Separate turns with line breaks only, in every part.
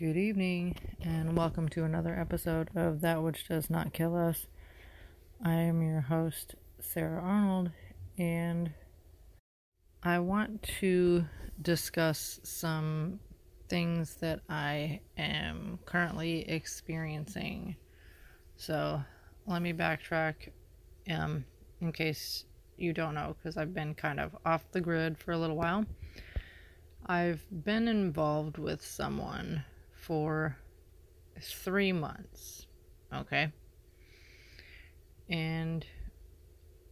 Good evening, and welcome to another episode of That Which Does Not Kill Us. I am your host, Sarah Arnold, and I want to discuss some things that I am currently experiencing. So, let me backtrack um, in case you don't know, because I've been kind of off the grid for a little while. I've been involved with someone for three months. Okay. And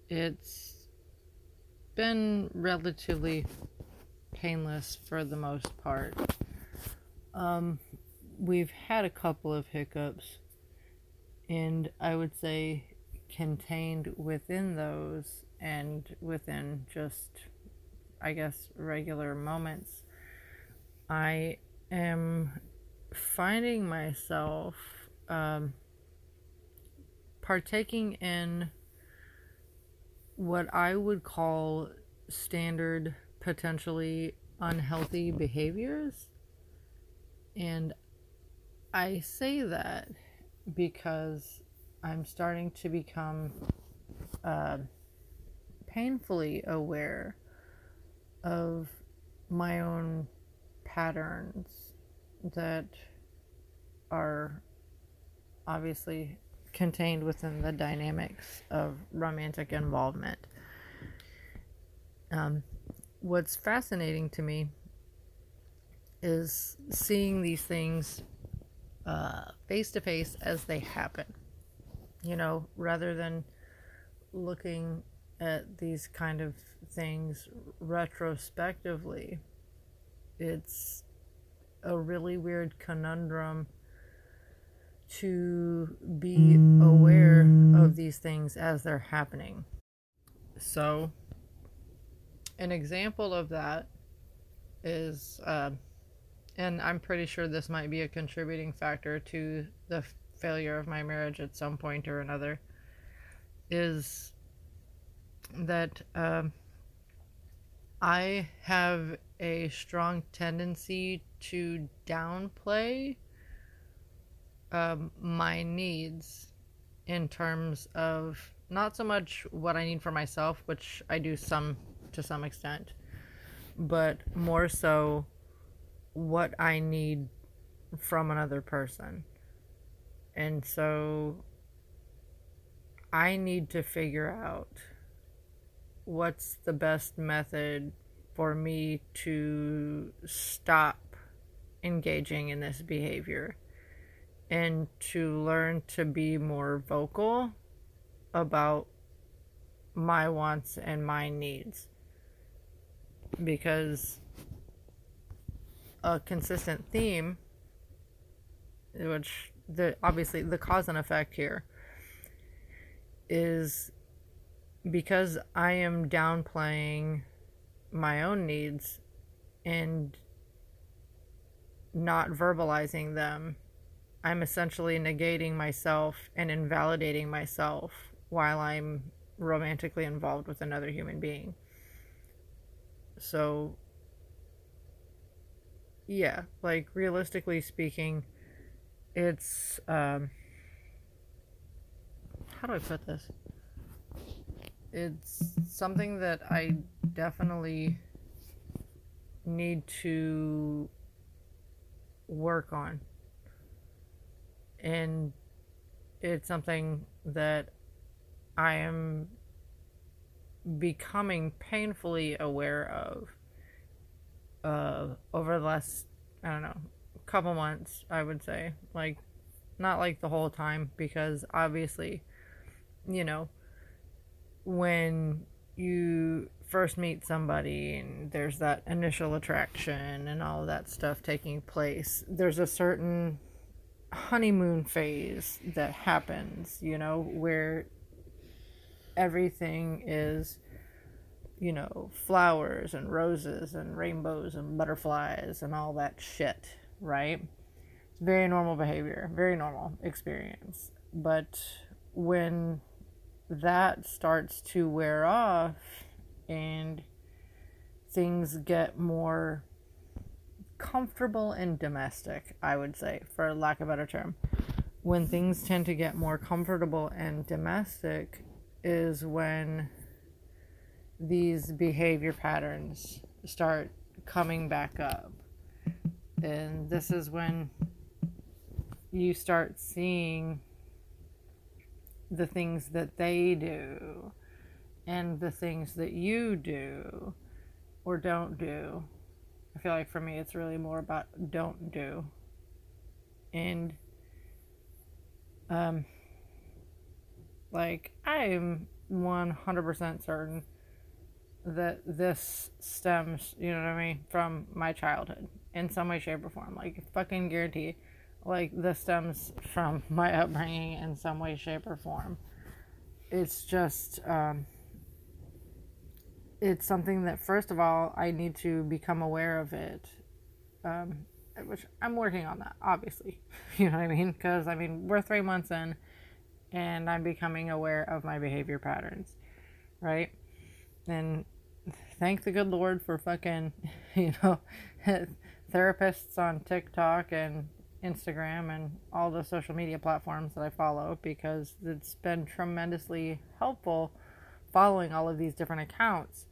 it's been relatively painless for the most part. Um, we've had a couple of hiccups, and I would say contained within those and within just, I guess, regular moments, I am finding myself um, partaking in what I would call standard, potentially unhealthy behaviors. And I say that because I'm starting to become uh, painfully aware of my own patterns that are obviously contained within the dynamics of romantic involvement. Um, what's fascinating to me is seeing these things face to face as they happen. You know, rather than looking at these kind of things retrospectively, it's a really weird conundrum to be aware of these things as they're happening. So, an example of that is, uh, and I'm pretty sure this might be a contributing factor to the failure of my marriage at some point or another, is that um, I have a strong tendency to downplay um, my needs in terms of not so much what I need for myself, which I do some to some extent, but more so what I need from another person. And so I need to figure out what's the best method for me to stop engaging in this behavior and to learn to be more vocal about my wants and my needs. Because a consistent theme which the obviously the cause and effect here is because I am downplaying my own needs and not verbalizing them, I'm essentially negating myself and invalidating myself while I'm romantically involved with another human being. So, yeah, like realistically speaking, it's, um, how do I put this? It's something that I definitely need to work on. And it's something that I am becoming painfully aware of uh, over the last, I don't know, couple months, I would say. Like, not like the whole time, because obviously, you know, when you first meet somebody and there's that initial attraction and all of that stuff taking place, there's a certain honeymoon phase that happens, you know, where everything is, you know, flowers and roses and rainbows and butterflies and all that shit, right? It's very normal behavior, very normal experience. But when that starts to wear off and things get more comfortable and domestic, I would say, for lack of a better term. When things tend to get more comfortable and domestic is when these behavior patterns start coming back up. And this is when you start seeing the things that they do and the things that you do or don't do. I feel like for me, it's really more about don't do. And, um, like, I'm 100% certain that this stems, you know what I mean, from my childhood in some way, shape, or form. Like, fucking guarantee like this stems from my upbringing in some way, shape, or form. It's just, um, it's something that, first of all, I need to become aware of it. Um, which I'm working on that, obviously. You know what I mean? Because, I mean, we're three months in and I'm becoming aware of my behavior patterns, right? And thank the good Lord for fucking, you know, therapists on TikTok and Instagram and all the social media platforms that I follow because it's been tremendously helpful following all of these different accounts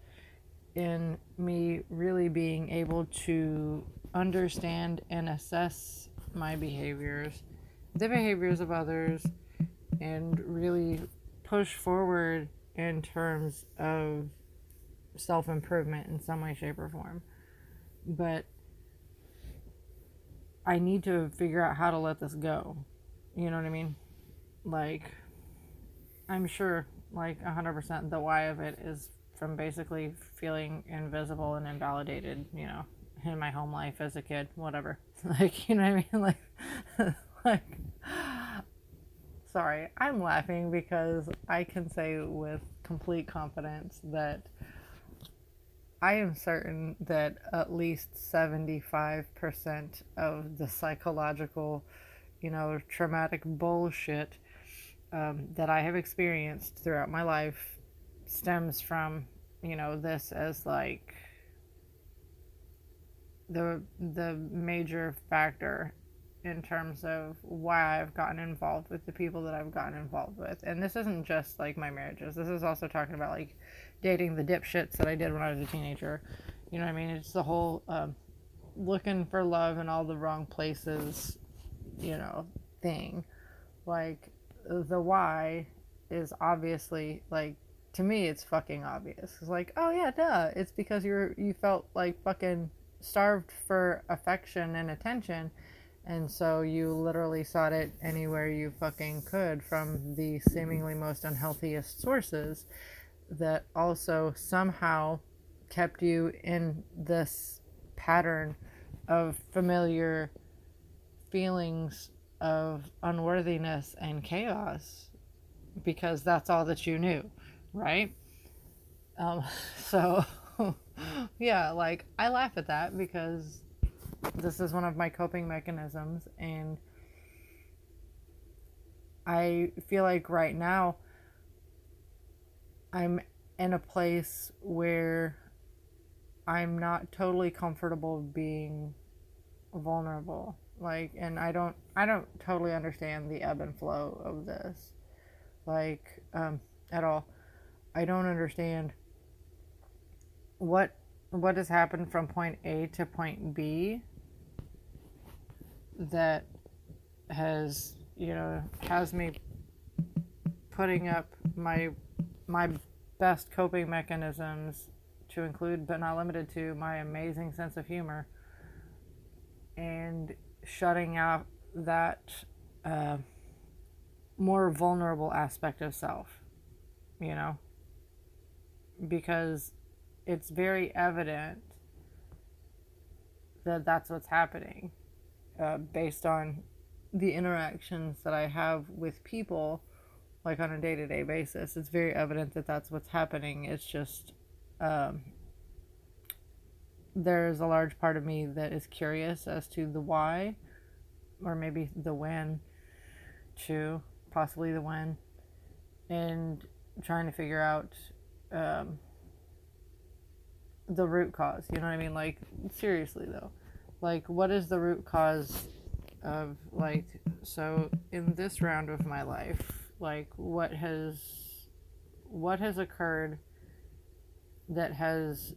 in me really being able to understand and assess my behaviors, the behaviors of others, and really push forward in terms of self improvement in some way, shape, or form. But I need to figure out how to let this go. You know what I mean? Like, I'm sure, like, 100% the why of it is from basically feeling invisible and invalidated, you know, in my home life as a kid, whatever. Like, you know what I mean? Like, like, sorry, I'm laughing because I can say with complete confidence that I am certain that at least 75% of the psychological, you know, traumatic bullshit um, that I have experienced throughout my life stems from, you know, this as like the the major factor in terms of why I've gotten involved with the people that I've gotten involved with. And this isn't just like my marriages. This is also talking about like dating the dipshits that I did when I was a teenager. You know what I mean? It's the whole um, looking for love in all the wrong places, you know, thing. Like the why is obviously like to me it's fucking obvious. It's like, oh yeah, duh. It's because you're you felt like fucking starved for affection and attention and so you literally sought it anywhere you fucking could from the seemingly most unhealthiest sources that also somehow kept you in this pattern of familiar feelings of unworthiness and chaos because that's all that you knew, right? Um, so, yeah, like I laugh at that because this is one of my coping mechanisms, and I feel like right now I'm in a place where I'm not totally comfortable being vulnerable. Like, and I don't, I don't totally understand the ebb and flow of this, like, um, at all. I don't understand what what has happened from point A to point B that has you know has me putting up my my best coping mechanisms to include but not limited to my amazing sense of humor and shutting out that uh, more vulnerable aspect of self you know? Because it's very evident that that's what's happening uh, based on the interactions that I have with people, like on a day to day basis. It's very evident that that's what's happening. It's just um, there's a large part of me that is curious as to the why, or maybe the when, too, possibly the when, and trying to figure out. Um, the root cause, you know what I mean? Like, seriously though, like what is the root cause of like so in this round of my life like what has what has occurred that has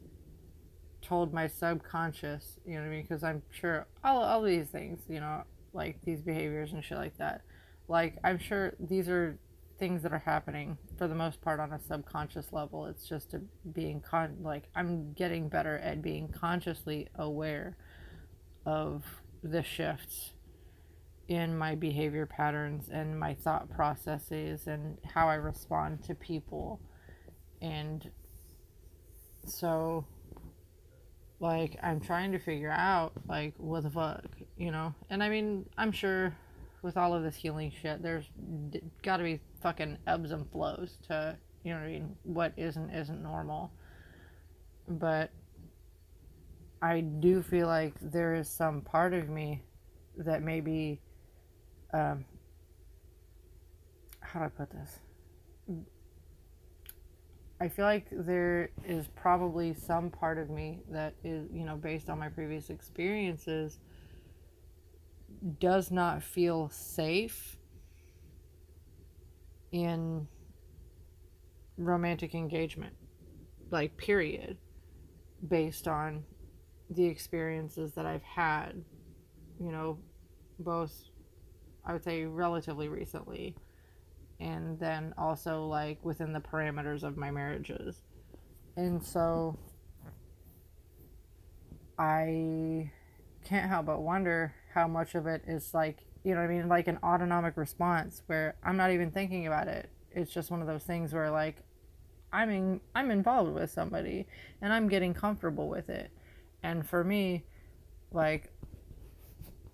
told my subconscious you know what i mean? Because i'm sure all, all these things you know like these behaviors and shit like that. Like i'm sure these are things that are happening for the most part on a subconscious level. It's just a being con like i'm getting better at being consciously aware of the shifts in my behavior patterns and my thought processes and how I respond to people. And so, like, I'm trying to figure out, like, what the fuck, you know? And I mean, I'm sure with all of this healing shit, there's gotta be fucking ebbs and flows to, you know what I mean? What isn't, isn't normal. But I do feel like there is some part of me that maybe um, how do I put this? I feel like there is probably some part of me that is, you know, based on my previous experiences, does not feel safe in romantic engagement. Like, period. Based on the experiences that I've had, you know, both I would say relatively recently. And then also like within the parameters of my marriages. And so I can't help but wonder how much of it is like, you know I mean, like an autonomic response where I'm not even thinking about it. It's just one of those things where like I'm in, I'm involved with somebody and I'm getting comfortable with it. And for me, like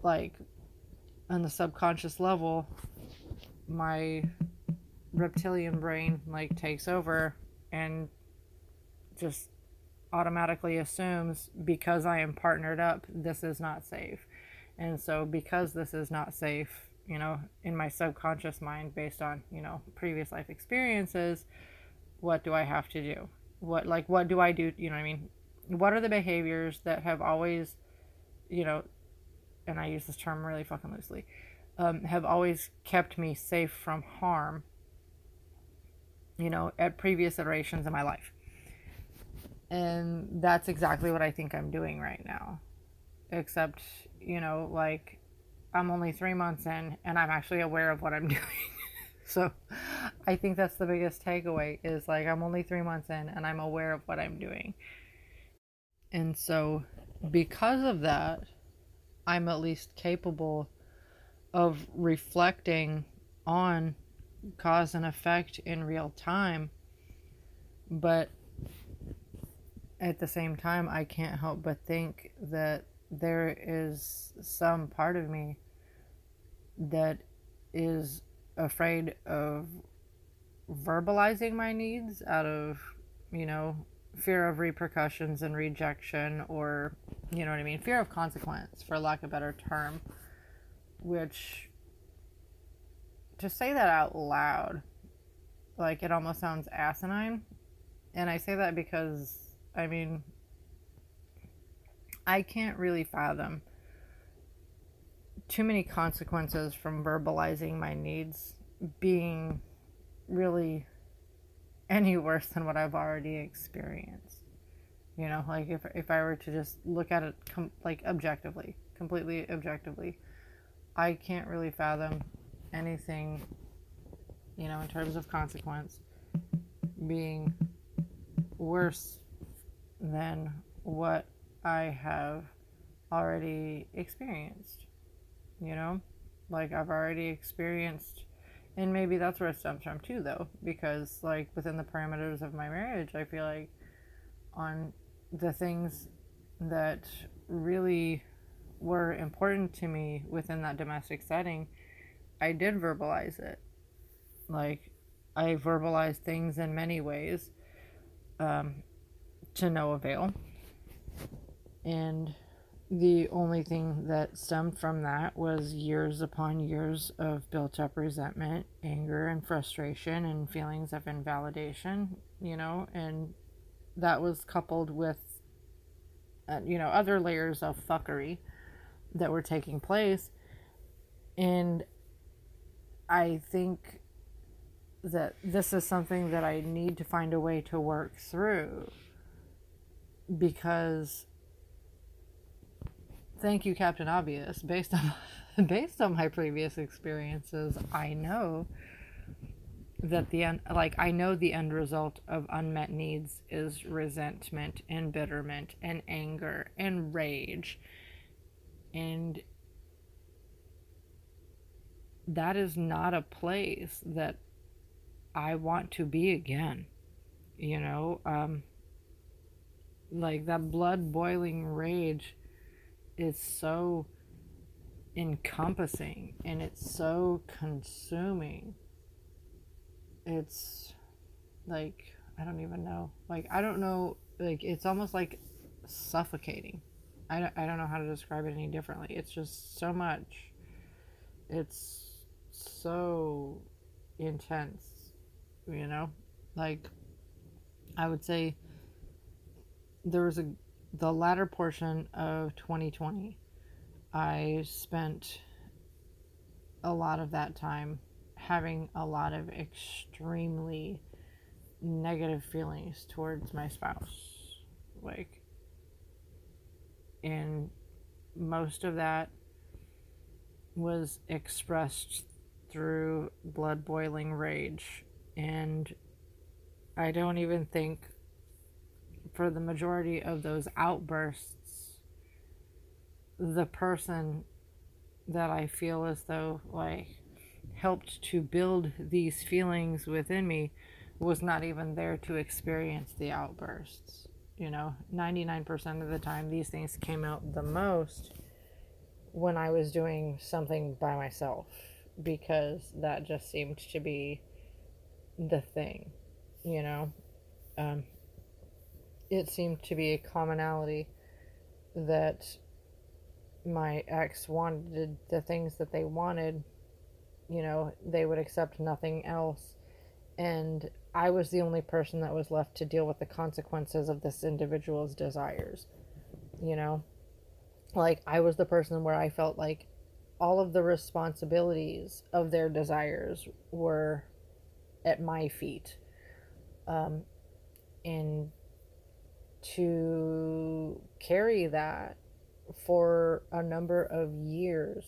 like on the subconscious level, my reptilian brain like takes over and just automatically assumes because I am partnered up, this is not safe. And so, because this is not safe, you know, in my subconscious mind, based on, you know, previous life experiences, what do I have to do? What, like, what do I do? You know what I mean? What are the behaviors that have always, you know, and I use this term really fucking loosely, um, have always kept me safe from harm, you know, at previous iterations in my life. And that's exactly what I think I'm doing right now. Except, you know, like I'm only three months in and I'm actually aware of what I'm doing. so I think that's the biggest takeaway is like I'm only three months in and I'm aware of what I'm doing. And so because of that, I'm at least capable of reflecting on cause and effect in real time. But at the same time, I can't help but think that there is some part of me that is afraid of verbalizing my needs out of, you know, fear of repercussions and rejection or you know what I mean? Fear of consequence, for lack of a better term. Which, to say that out loud, like it almost sounds asinine. And I say that because, I mean, I can't really fathom too many consequences from verbalizing my needs being really any worse than what I've already experienced. You know, like if if I were to just look at it com- like objectively, completely objectively, I can't really fathom anything, you know, in terms of consequence being worse than what I have already experienced. You know, like I've already experienced, and maybe that's where it stems from too, though, because like within the parameters of my marriage, I feel like on the things that really were important to me within that domestic setting, I did verbalize it. Like, I verbalized things in many ways um, to no avail. And the only thing that stemmed from that was years upon years of built up resentment, anger, and frustration, and feelings of invalidation, you know, and that was coupled with uh, you know other layers of fuckery that were taking place. And I think that this is something that I need to find a way to work through because thank you Captain Obvious based on based on my previous experiences I know that the end like I know the end result of unmet needs is resentment and bitterment and anger and rage and that is not a place that I want to be again. You know, um, like that blood boiling rage is so encompassing and it's so consuming. It's like, I don't even know. Like, I don't know. Like, it's almost like suffocating. I don't, I don't know how to describe it any differently. It's just so much. It's so intense you know like i would say there was a the latter portion of 2020 i spent a lot of that time having a lot of extremely negative feelings towards my spouse. Like and most of that was expressed through blood boiling rage. And I don't even think for the majority of those outbursts, the person that I feel as though like helped to build these feelings within me was not even there to experience the outbursts. You know, 99% of the time, these things came out the most when I was doing something by myself because that just seemed to be the thing, you know. Um, it seemed to be a commonality that my ex wanted the things that they wanted, you know, they would accept nothing else. And I was the only person that was left to deal with the consequences of this individual's desires, you know. Like, I was the person where I felt like all of the responsibilities of their desires were at my feet. Um, and to carry that for a number of years,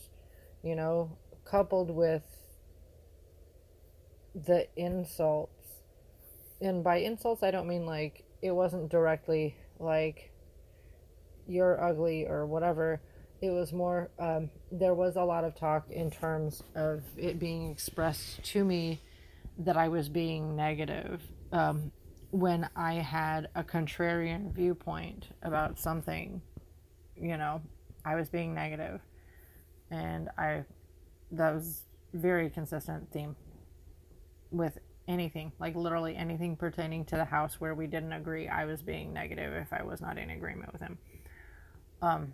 you know, coupled with the insults. And by insults, I don't mean like it wasn't directly like you're ugly or whatever. It was more, um, there was a lot of talk in terms of it being expressed to me that I was being negative um, when I had a contrarian viewpoint about something. You know, I was being negative, and I that was very consistent theme with anything like literally anything pertaining to the house where we didn't agree i was being negative if i was not in agreement with him um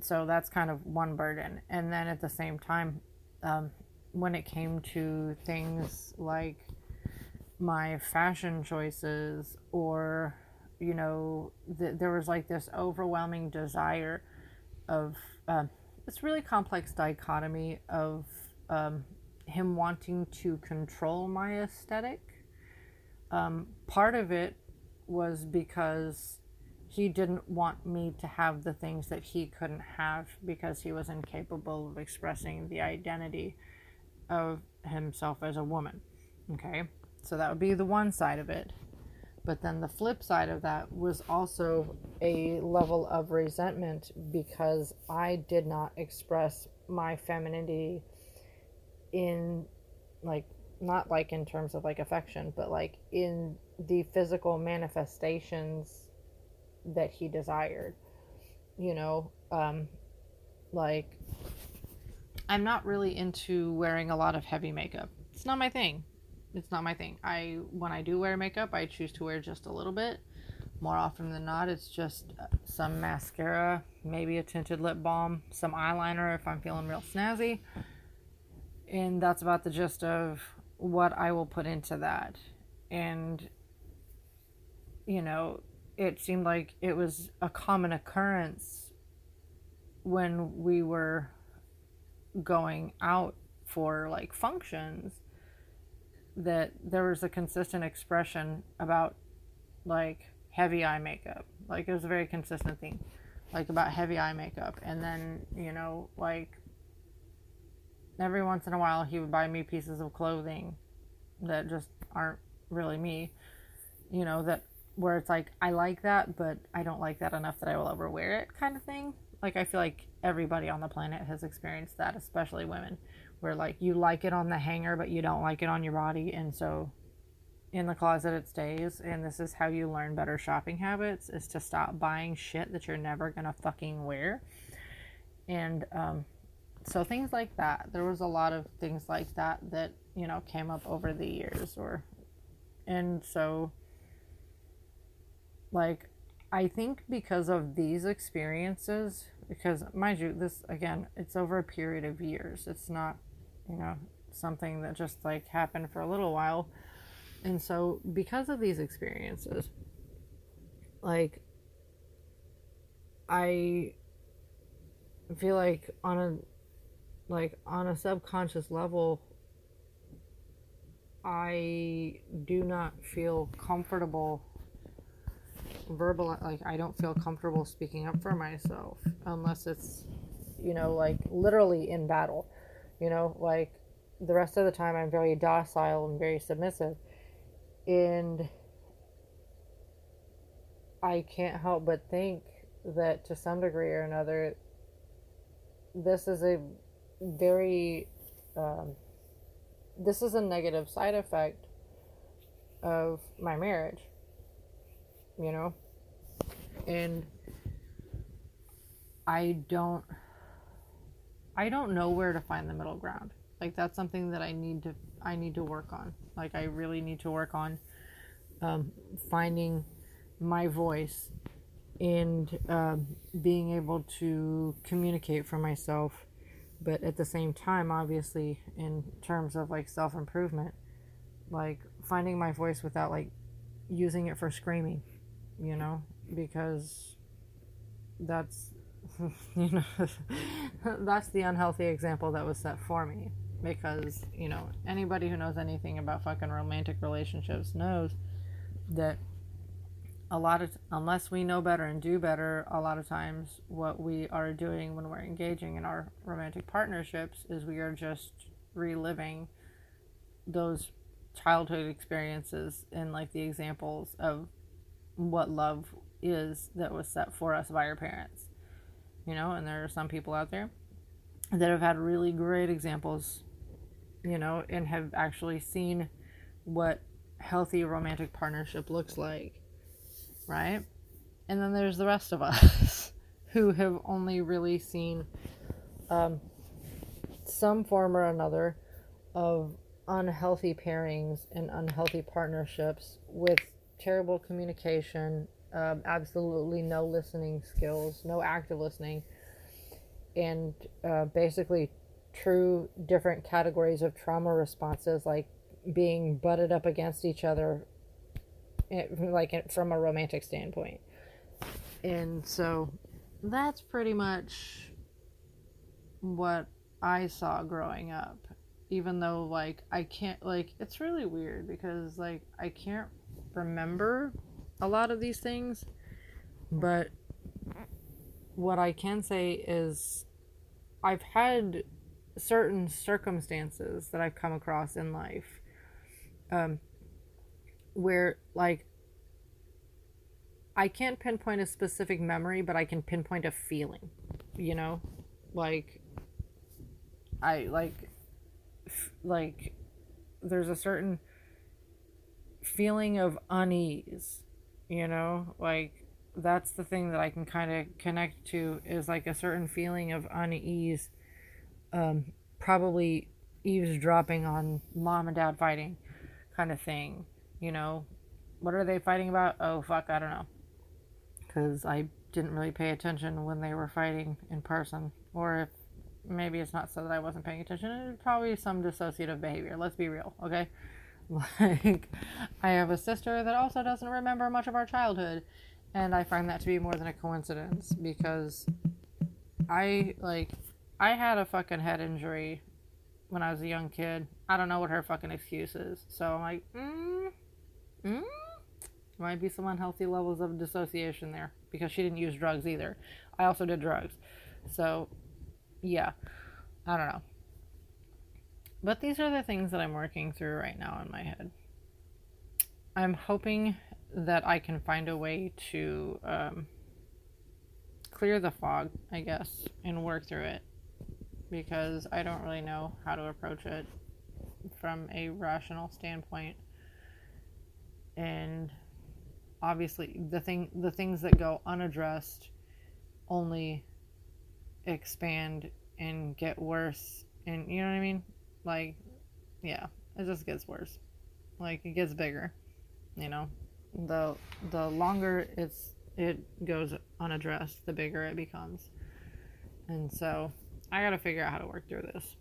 so that's kind of one burden and then at the same time um when it came to things like my fashion choices or you know th- there was like this overwhelming desire of uh, this really complex dichotomy of um, him wanting to control my aesthetic um, part of it was because he didn't want me to have the things that he couldn't have because he was incapable of expressing the identity of himself as a woman. Okay. So that would be the one side of it. But then the flip side of that was also a level of resentment because I did not express my femininity in like not like in terms of like affection, but like in the physical manifestations that he desired. You know, um like I'm not really into wearing a lot of heavy makeup. It's not my thing it's not my thing. I when I do wear makeup, I choose to wear just a little bit. More often than not, it's just uh, some mascara, maybe a tinted lip balm, some eyeliner if I'm feeling real snazzy. And that's about the gist of what I will put into that. And you know, it seemed like it was a common occurrence when we were going out for like functions that there was a consistent expression about like heavy eye makeup. Like it was a very consistent thing, like about heavy eye makeup. And then, you know, like every once in a while he would buy me pieces of clothing that just aren't really me, you know, that where it's like, I like that, but I don't like that enough that I will ever wear it kind of thing. Like I feel like everybody on the planet has experienced that, especially women, where like you like it on the hanger, but you don't like it on your body. And so in the closet it stays. And this is how you learn better shopping habits is to stop buying shit that you're never gonna fucking wear. And um, so things like that. There was a lot of things like that that you know came up over the years or and so like i think because of these experiences because mind you this again it's over a period of years. It's not you know something that just like happened for a little while. And so, because of these experiences, like, I feel like on a like on a subconscious level I do not feel comfortable verbal like I don't feel comfortable speaking up for myself unless it's you know like literally in battle you know like the rest of the time I'm very docile and very submissive and I can't help but think that to some degree or another, this is a very, um, this is a negative side effect of my marriage, you know? And I don't, I don't know where to find the middle ground. Like that's something that I need to I need to work on. Like I really need to work on um, finding my voice and um, being able to communicate for myself. But at the same time, obviously, in terms of like self improvement, like finding my voice without like using it for screaming, you know, because that's you know that's the unhealthy example that was set for me because you know anybody who knows anything about fucking romantic relationships knows that a lot of unless we know better and do better a lot of times what we are doing when we're engaging in our romantic partnerships is we are just reliving those childhood experiences and like the examples of what love is that was set for us by our parents you know and there are some people out there that have had really great examples you know, and have actually seen what healthy romantic partnership looks like, right? And then there's the rest of us who have only really seen um, some form or another of unhealthy pairings and unhealthy partnerships with terrible communication, um, absolutely no listening skills, no active listening, and uh, basically true different categories of trauma responses, like being butted up against each other, eh, like from a romantic standpoint. And so that's pretty much what I saw growing up. Even though, like, I can't, like, it's really weird because, like, I can't remember a lot of these things, but what I can say is I've had certain circumstances that I've come across in life um, where, like, I can't pinpoint a specific memory, but I can pinpoint a feeling, you know? Like, I, like, f- like, there's a certain feeling of unease, you know? Like, that's the thing that I can kind of connect to is like a certain feeling of unease um, probably eavesdropping on mom and dad fighting kind of thing. You know, what are they fighting about? Oh, fuck, I don't know. Because I didn't really pay attention when they were fighting in person. Or if maybe it's not so that I wasn't paying attention, it's probably some dissociative behavior. Let's be real, okay? Like, I have a sister that also doesn't remember much of our childhood. And I find that to be more than a coincidence because I like I had a fucking head injury when I was a young kid. I don't know what her fucking excuse is. So I'm like, mm, mm, might be some unhealthy levels of dissociation there because she didn't use drugs either. I also did drugs. So, yeah, I don't know. But these are the things that I'm working through right now in my head. I'm hoping that I can find a way to um, clear the fog, I guess, and work through it because I don't really know how to approach it from a rational standpoint. And obviously, the thing, the things that go unaddressed, only expand and get worse. And you know what I mean? Like, yeah, it just gets worse. Like it gets bigger. You know, the the longer it's it goes unaddressed, the bigger it becomes. And so I got to figure out how to work through this.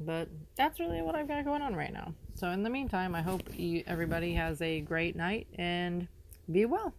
But that's really what I've got going on right now. So in the meantime, I hope you, everybody has a great night and be well.